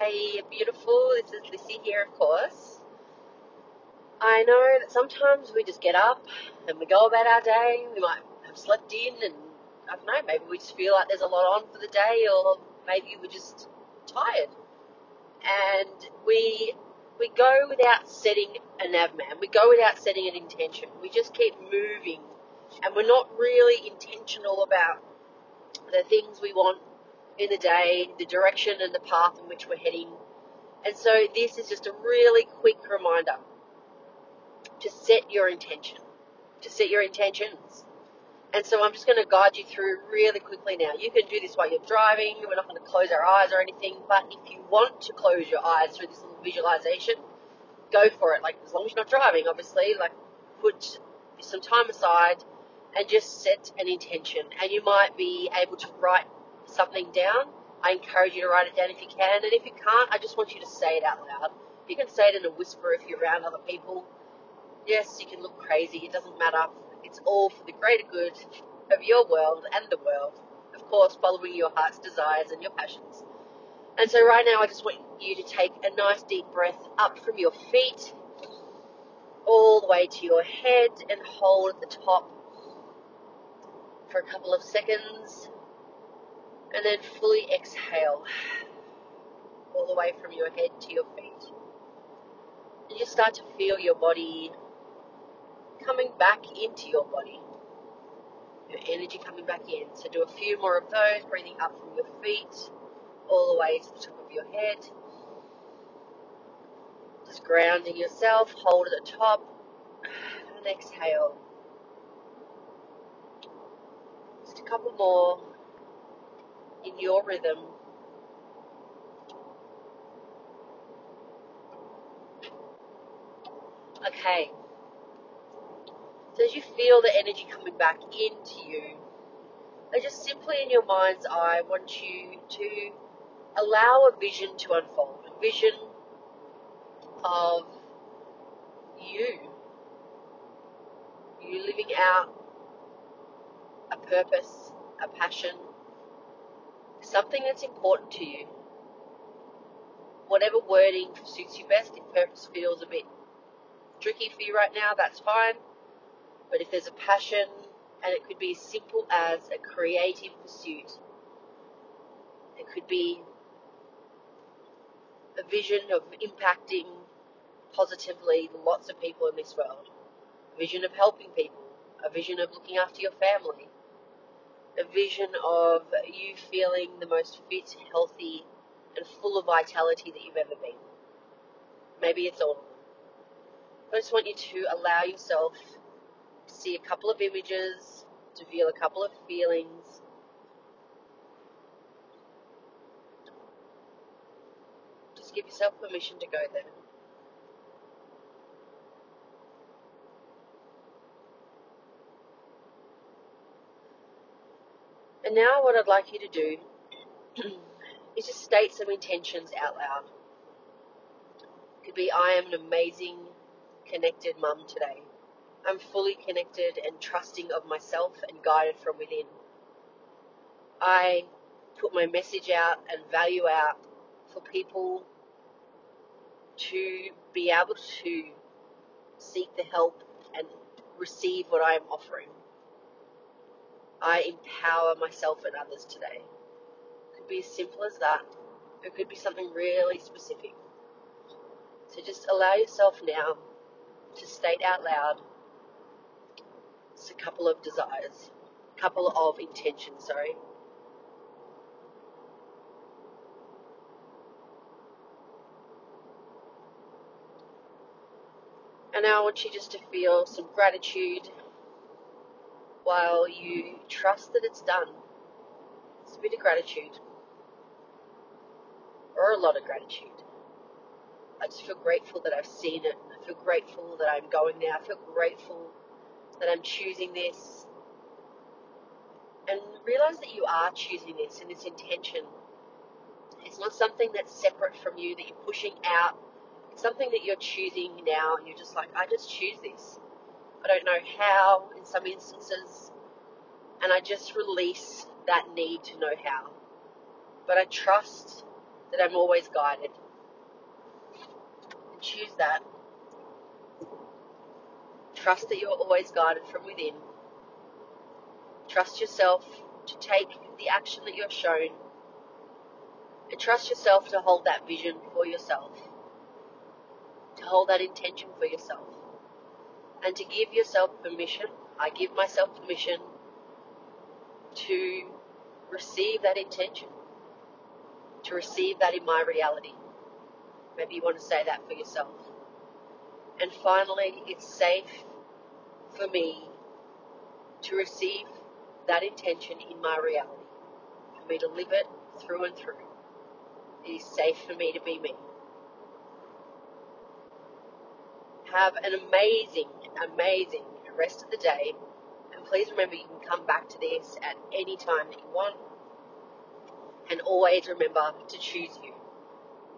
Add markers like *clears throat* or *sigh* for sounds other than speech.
Hey, beautiful. This is Lissy here, of course. I know that sometimes we just get up and we go about our day. We might have slept in, and I don't know, maybe we just feel like there's a lot on for the day, or maybe we're just tired. And we we go without setting a navman. We go without setting an intention. We just keep moving, and we're not really intentional about the things we want in the day, the direction and the path in which we're heading. And so this is just a really quick reminder to set your intention, to set your intentions. And so I'm just going to guide you through really quickly now. You can do this while you're driving. We're not going to close our eyes or anything, but if you want to close your eyes through this little visualization, go for it. Like as long as you're not driving, obviously, like put some time aside and just set an intention. And you might be able to write something down, I encourage you to write it down if you can. And if you can't, I just want you to say it out loud. You can say it in a whisper if you're around other people. Yes, you can look crazy. It doesn't matter. It's all for the greater good of your world and the world. Of course, following your heart's desires and your passions. And so right now, I just want you to take a nice deep breath up from your feet all the way to your head and hold at the top for a couple of seconds and then fully exhale all the way from your head to your feet. And you start to feel your body coming back into your body. Your energy coming back in. So do a few more of those, breathing up from your feet all the way to the top of your head. Just grounding yourself, hold at the top, and exhale. Just a couple more in your rhythm. Okay. So as you feel the energy coming back into you, I just simply in your mind's eye want you to allow a vision to unfold. A vision of you. You living out a purpose, a passion, something that's important to you. Whatever wording suits you best, if purpose feels a bit tricky for you right now, that's fine. But if there's a passion, and it could be as simple as a creative pursuit, it could be a vision of impacting positively lots of people in this world, a vision of helping people, a vision of looking after your family, a vision of you feeling the most fit, healthy, and full of vitality that you've ever been. Maybe it's all. I just want you to allow yourself to see a couple of images, to feel a couple of feelings. Just give yourself permission to go there. And now, what I'd like you to do *clears throat* is just state some intentions out loud. It could be I am an amazing, connected mum today. I'm fully connected and trusting of myself and guided from within. I put my message out and value out for people to be able to seek the help and receive what I am offering. I empower myself and others today. It could be as simple as that. It could be something really specific. So just allow yourself now to state out loud a couple of desires, a couple of intentions, sorry. And now I want you just to feel some gratitude while you trust that it's done. It's a bit of gratitude, or a lot of gratitude. I just feel grateful that I've seen it. I feel grateful that I'm going there. I feel grateful that I'm choosing this. And realize that you are choosing this and this intention. It's not something that's separate from you that you're pushing out. It's something that you're choosing now and you're just like, I just choose this. I don't know how in some instances. And I just release that need to know how. But I trust that I'm always guided. And choose that. Trust that you're always guided from within. Trust yourself to take the action that you're shown. And trust yourself to hold that vision for yourself. To hold that intention for yourself. And to give yourself permission. I give myself permission to receive that intention. To receive that in my reality. Maybe you want to say that for yourself. And finally, it's safe for me to receive that intention in my reality, for me to live it through and through. It is safe for me to be me. Have an amazing, amazing rest of the day. And please remember you can come back to this at any time that you want. And always remember to choose you.